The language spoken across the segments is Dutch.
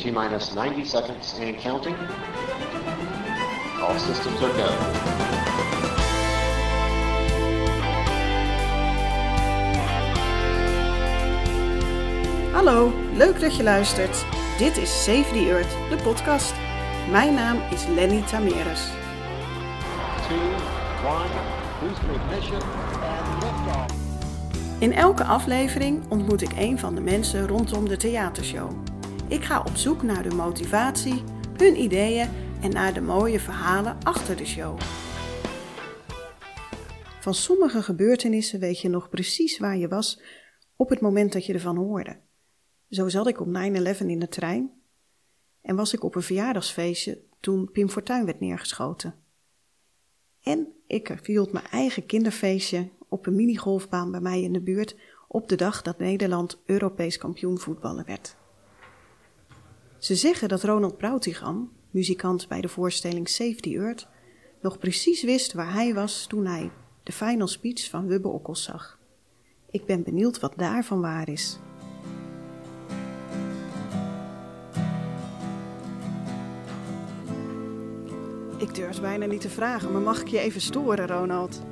T minus 90 seconds and counting. All systems are go. Hallo, leuk dat je luistert. Dit is Save the Earth, de podcast. Mijn naam is Lenny Tameres. In elke aflevering ontmoet ik een van de mensen rondom de theatershow. Ik ga op zoek naar de motivatie, hun ideeën en naar de mooie verhalen achter de show. Van sommige gebeurtenissen weet je nog precies waar je was op het moment dat je ervan hoorde. Zo zat ik op 9-11 in de trein en was ik op een verjaardagsfeestje toen Pim Fortuyn werd neergeschoten. En ik hield mijn eigen kinderfeestje op een minigolfbaan bij mij in de buurt op de dag dat Nederland Europees kampioen voetballen werd. Ze zeggen dat Ronald Broutigam, muzikant bij de voorstelling Save the Earth, nog precies wist waar hij was toen hij de final speech van Wubbe Okkels zag. Ik ben benieuwd wat daarvan waar is. Ik durf bijna niet te vragen, maar mag ik je even storen, Ronald?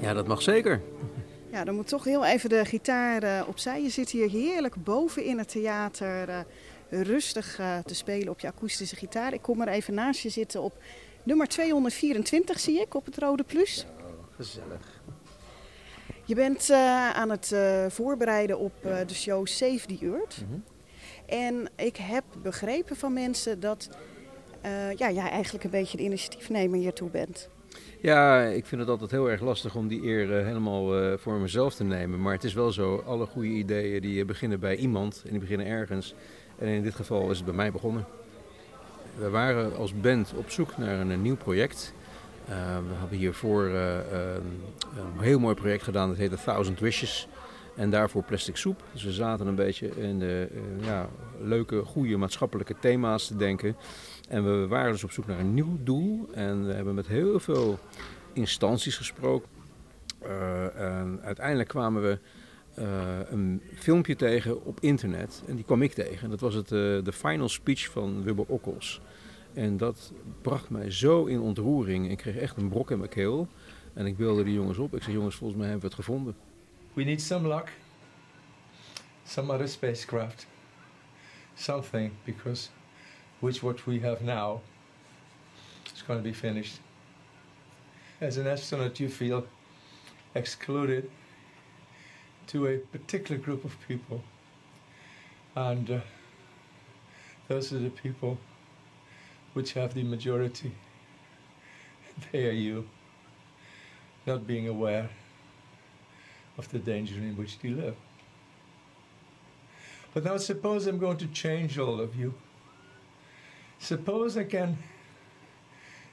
Ja, dat mag zeker. Ja, dan moet toch heel even de gitaar eh, opzij. Je zit hier heerlijk boven in het theater, eh, rustig eh, te spelen op je akoestische gitaar. Ik kom er even naast je zitten op nummer 224, zie ik, op het Rode Plus. Gezellig. Je bent eh, aan het eh, voorbereiden op de show Save the Earth. En ik heb begrepen van mensen dat ja, jij eigenlijk een beetje de initiatiefnemer hiertoe bent. Ja, ik vind het altijd heel erg lastig om die eer helemaal voor mezelf te nemen. Maar het is wel zo, alle goede ideeën die beginnen bij iemand en die beginnen ergens. En in dit geval is het bij mij begonnen. We waren als band op zoek naar een, een nieuw project. Eh, we hebben hiervoor eh, eh, een heel mooi project gedaan, dat heette Thousand Wishes. En daarvoor plastic soep. Dus we zaten een beetje in de eh, ja, leuke, goede maatschappelijke thema's te denken. En we waren dus op zoek naar een nieuw doel. En we hebben met heel veel instanties gesproken. Eh, en uiteindelijk kwamen we eh, een filmpje tegen op internet. En die kwam ik tegen. En dat was het, eh, de final speech van Wubbe Okkels. En dat bracht mij zo in ontroering. Ik kreeg echt een brok in mijn keel. En ik beelde die jongens op. Ik zei, jongens, volgens mij hebben we het gevonden. We need some luck, some other spacecraft, something, because which what we have now is going to be finished. As an astronaut, you feel excluded to a particular group of people, and uh, those are the people which have the majority. They are you, not being aware of the danger in which they live. But now suppose I'm going to change all of you. Suppose I can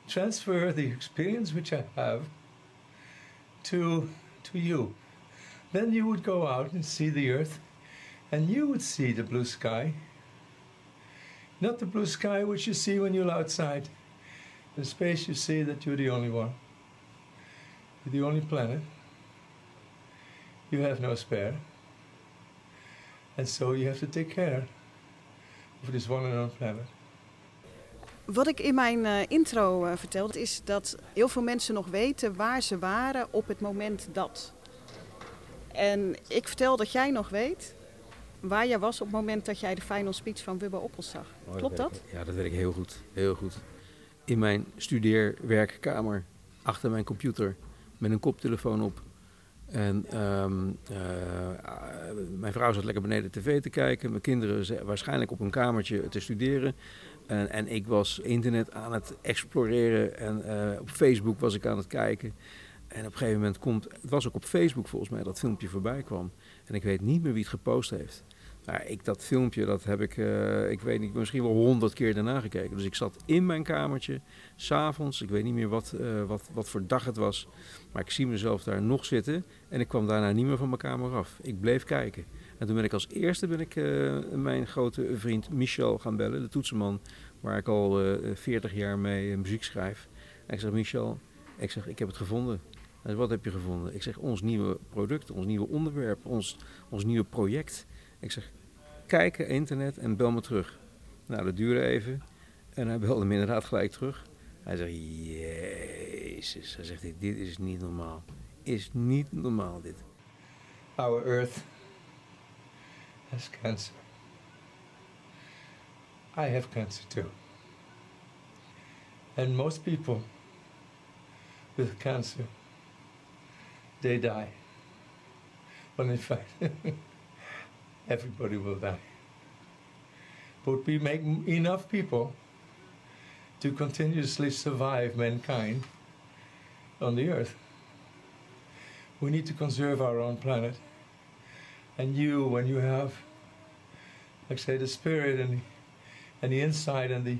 transfer the experience which I have to, to you. Then you would go out and see the earth and you would see the blue sky. Not the blue sky which you see when you're outside. the space you see that you're the only one. You're the only planet. You have no spare. And so you have to take care of this one and only planet. Wat ik in mijn eh, intro eh, vertelde is dat heel veel mensen nog weten waar ze waren op het moment dat. En ik vertel dat jij nog weet waar jij was op het moment dat jij de final speech van Wubbe Oppels zag. Klopt dat? Ja, dat weet ik heel goed. Heel goed. In mijn studeerwerkkamer, achter mijn computer, met een koptelefoon op. En ehm, eh, mijn vrouw zat lekker beneden tv te kijken. Mijn kinderen waarschijnlijk op een kamertje te studeren. En, en ik was internet aan het exploreren. En eh, op Facebook was ik aan het kijken. En op een gegeven moment komt... Het was ook op Facebook volgens mij dat filmpje voorbij kwam. En ik weet niet meer wie het gepost heeft. Maar ik, dat filmpje, dat heb ik, eh, ik weet niet, misschien wel honderd keer daarna gekeken. Dus ik zat in mijn kamertje, s'avonds, ik weet niet meer wat, eh, wat, wat voor dag het was. Maar ik zie mezelf daar nog zitten en ik kwam daarna niet meer van mijn kamer af. Ik bleef kijken. En toen ben ik als eerste ben ik, eh, mijn grote vriend Michel gaan bellen, de toetsenman, waar ik al eh 40 jaar mee muziek schrijf. En ik zeg, Michel, ik zeg, ik heb het gevonden. Wat heb je gevonden? Ik zeg, ons nieuwe product, ons nieuwe onderwerp, ons, ons nieuwe project. Ik zeg, kijken internet en bel me terug. Nou, dat duurde even. En hij belde me inderdaad gelijk terug. Hij zegt, jezus. Hij zegt, dit is niet normaal. Is niet normaal dit. Our Earth has cancer. I have cancer too. And most people with cancer, they die. When in fact, everybody will die. But we make enough people to continuously survive mankind on the earth. We need to conserve our own planet. And you, when you have, like say, the spirit and the, and the insight and the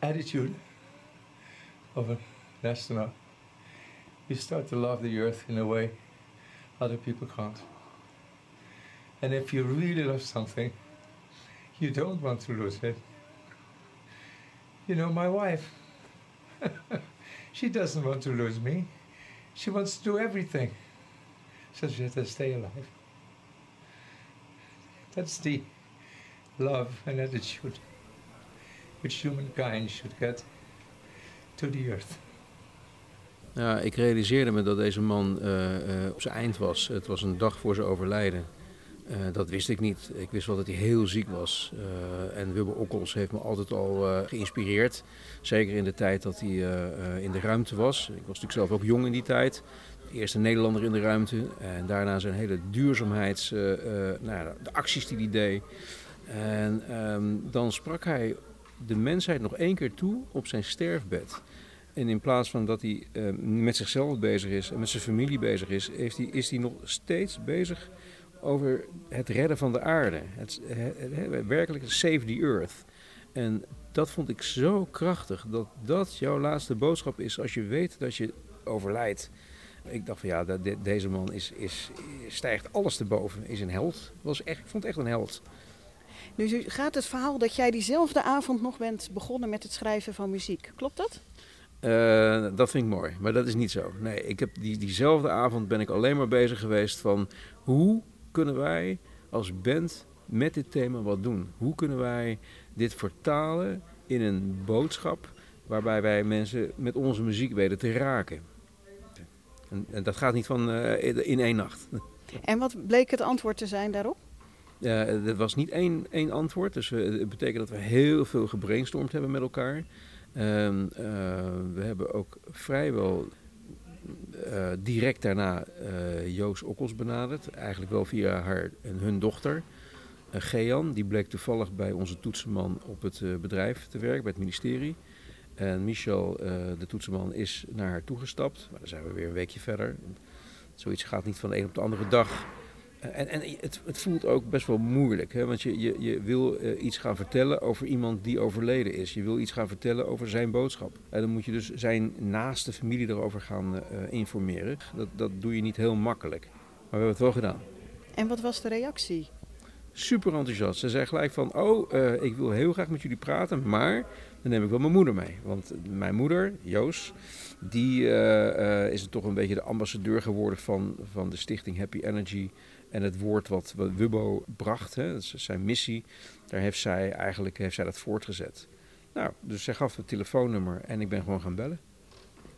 attitude of an enough. you start to love the earth in a way other people can't. And if you really love something, you don't want to lose it. You know, my wife, she doesn't want to lose me. She wants to do everything. So she has to stay alive. That's the love and attitude which humankind should get to the earth. Ja, ik realiseerde me dat deze man eh, eh, op zijn eind was. Het was een dag voor zijn overlijden. Eh, dat wist ik niet. Ik wist wel dat hij heel ziek was. En Wubbe Okkels heeft me altijd al geïnspireerd. Zeker in de tijd dat hij in de ruimte was. Ik was natuurlijk zelf ook jong in die tijd. De eerste Nederlander in de ruimte. En daarna zijn hele duurzaamheids... nou de acties die hij deed. En ehm, dan sprak hij de mensheid nog één keer toe op zijn sterfbed. En in plaats van dat hij eh, met zichzelf bezig is en met zijn familie bezig is, heeft hij, is hij nog steeds bezig over het redden van de aarde. Het, het- werkelijk save the earth. En dat vond ik zo krachtig, dat dat jouw laatste boodschap is als je weet dat je overlijdt. Ik dacht van ja, deze man is, is, stijgt alles te boven, is een held. Was echt, ik vond het echt een held. Nu gaat het verhaal dat jij diezelfde avond nog bent begonnen met het schrijven van muziek. Klopt dat? Eh, dat vind ik mooi, maar dat is niet zo. Nee, ik heb die, diezelfde avond ben ik alleen maar bezig geweest van hoe kunnen wij als band met dit thema wat doen? Hoe kunnen wij dit vertalen in een boodschap waarbij wij mensen met onze muziek weten te raken? En, en dat gaat niet van eh, in één nacht. En wat bleek het antwoord te zijn daarop? Uh, er was niet één, één antwoord. Dus het betekent dat we heel veel gebrainstormd hebben met elkaar. Um, uh, we hebben ook vrijwel uh, direct daarna uh, Joost Okkels benaderd. Eigenlijk wel via haar en hun dochter. Uh, Gean, die bleek toevallig bij onze toetsenman op het bedrijf te werken, bij het ministerie. En Michel, de toetsenman, is naar haar toegestapt. Maar dan zijn we weer een weekje verder. Zoiets gaat niet van de een op de andere dag. En, en het, het, voelt ook best wel moeilijk, hè? want je, je, je wil uh, iets gaan vertellen over iemand die overleden is. Je wil iets gaan vertellen over zijn boodschap. En dan moet je dus zijn naaste familie erover gaan uh, informeren. Dat, dat doe je niet heel makkelijk. Maar we hebben het wel gedaan. En wat was de reactie? Super enthousiast. Ze zei gelijk van, oh, uh, ik wil heel graag met jullie praten, maar dan neem ik wel mijn moeder mee. Want mijn moeder, Joos, die is toch een beetje de ambassadeur geworden van, van de stichting Happy Energy. En het woord wat Wubbo bracht, hè, dat is zijn missie, daar heeft zij eigenlijk heeft zij dat voortgezet. Nou, dus zij gaf het telefoonnummer en ik ben gewoon gaan bellen.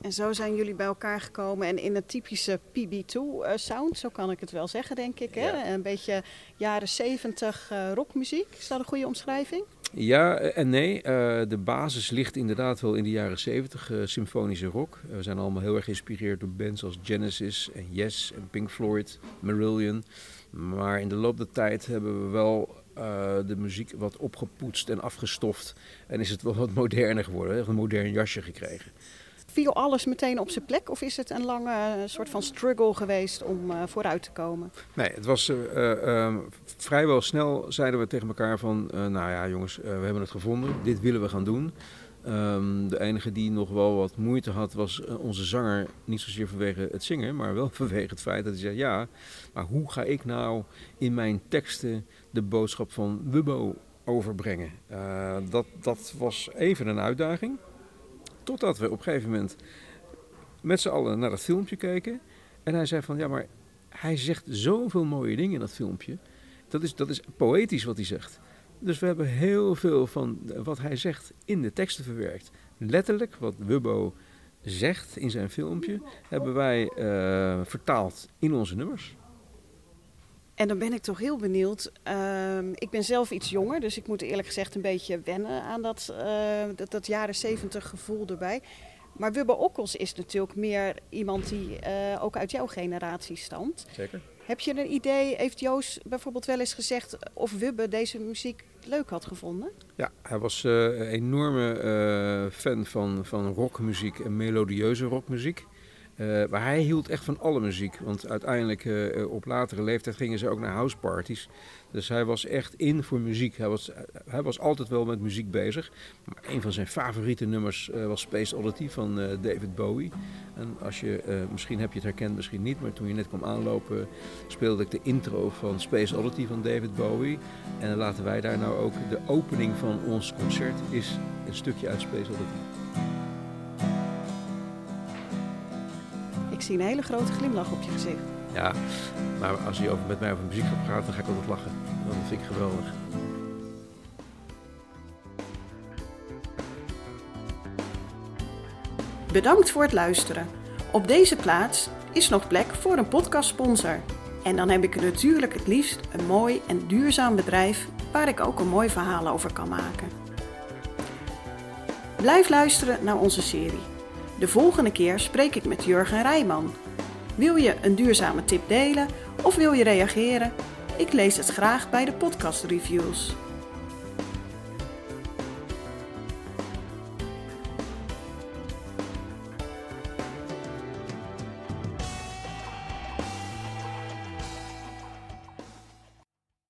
En zo zijn jullie bij elkaar gekomen en in een typische PB2-sound, zo kan ik het wel zeggen, denk ik. Hè? Ja. Een beetje jaren 70 uh, rockmuziek. Is dat een goede omschrijving? Ja en nee. Uh, de basis ligt inderdaad wel in de jaren 70, uh, symfonische rock. we zijn allemaal heel erg geïnspireerd door bands als Genesis en Yes en Pink Floyd, Marillion. Maar in de loop der tijd hebben we wel de muziek wat opgepoetst en afgestoft. En is het wel wat moderner geworden, een modern jasje gekregen. Viel alles meteen op zijn plek of is het een lange uh, soort van struggle geweest om uh, vooruit te komen? Nee, het was uh, vrijwel snel zeiden we tegen elkaar van, nou ja jongens, we hebben het gevonden, dit willen we gaan doen. Um, de enige die nog wel wat moeite had was onze zanger, niet zozeer vanwege het zingen, maar wel vanwege het feit dat hij zei, ja, maar hoe ga ik nou in mijn teksten de boodschap van Wubbo overbrengen? dat, dat was even een uitdaging. Totdat we op een gegeven moment met z'n allen naar dat filmpje keken. En hij zei van, ja, maar hij zegt zoveel mooie dingen in dat filmpje. Dat is, dat is poëtisch wat hij zegt. Dus we hebben heel veel van wat hij zegt in de teksten verwerkt. Letterlijk, wat Wubbo zegt in zijn filmpje, hebben wij uh, vertaald in onze nummers. En dan ben ik toch heel benieuwd. Uh, ik ben zelf iets jonger, dus ik moet eerlijk gezegd een beetje wennen aan dat, uh, dat, dat, jaren zeventig gevoel erbij. Maar Wubbe Okkels is natuurlijk meer iemand die uh, ook uit jouw generatie stamt. Zeker. Heb je een idee, heeft Joost bijvoorbeeld wel eens gezegd of Wubbe deze muziek leuk had gevonden? Ja, hij was uh, een enorme fan van, van rockmuziek en melodieuze rockmuziek. Uh, maar hij hield echt van alle muziek. Want uiteindelijk uh, op latere leeftijd gingen ze ook naar houseparties. Dus hij was echt in voor muziek. Hij was, hij was altijd wel met muziek bezig. Maar een van zijn favoriete nummers was Space Oddity van David Bowie. En als je, misschien heb je het herkend, misschien niet. Maar toen je net kwam aanlopen speelde ik de intro van Space Oddity van David Bowie. En laten wij daar nou ook de opening van ons concert is een stukje uit Space Oddity. Zie een hele grote glimlach op je gezicht. Ja, maar als je over, met mij over muziek gaat praten, dan ga ik altijd lachen. Dat vind ik geweldig. Bedankt voor het luisteren. Op deze plaats is nog plek voor een podcast-sponsor. En dan heb ik natuurlijk het liefst een mooi en duurzaam bedrijf waar ik ook een mooi verhaal over kan maken. Blijf luisteren naar onze serie. De volgende keer spreek ik met Jurgen Rijman. Wil je een duurzame tip delen of wil je reageren? Ik lees het graag bij de podcast reviews.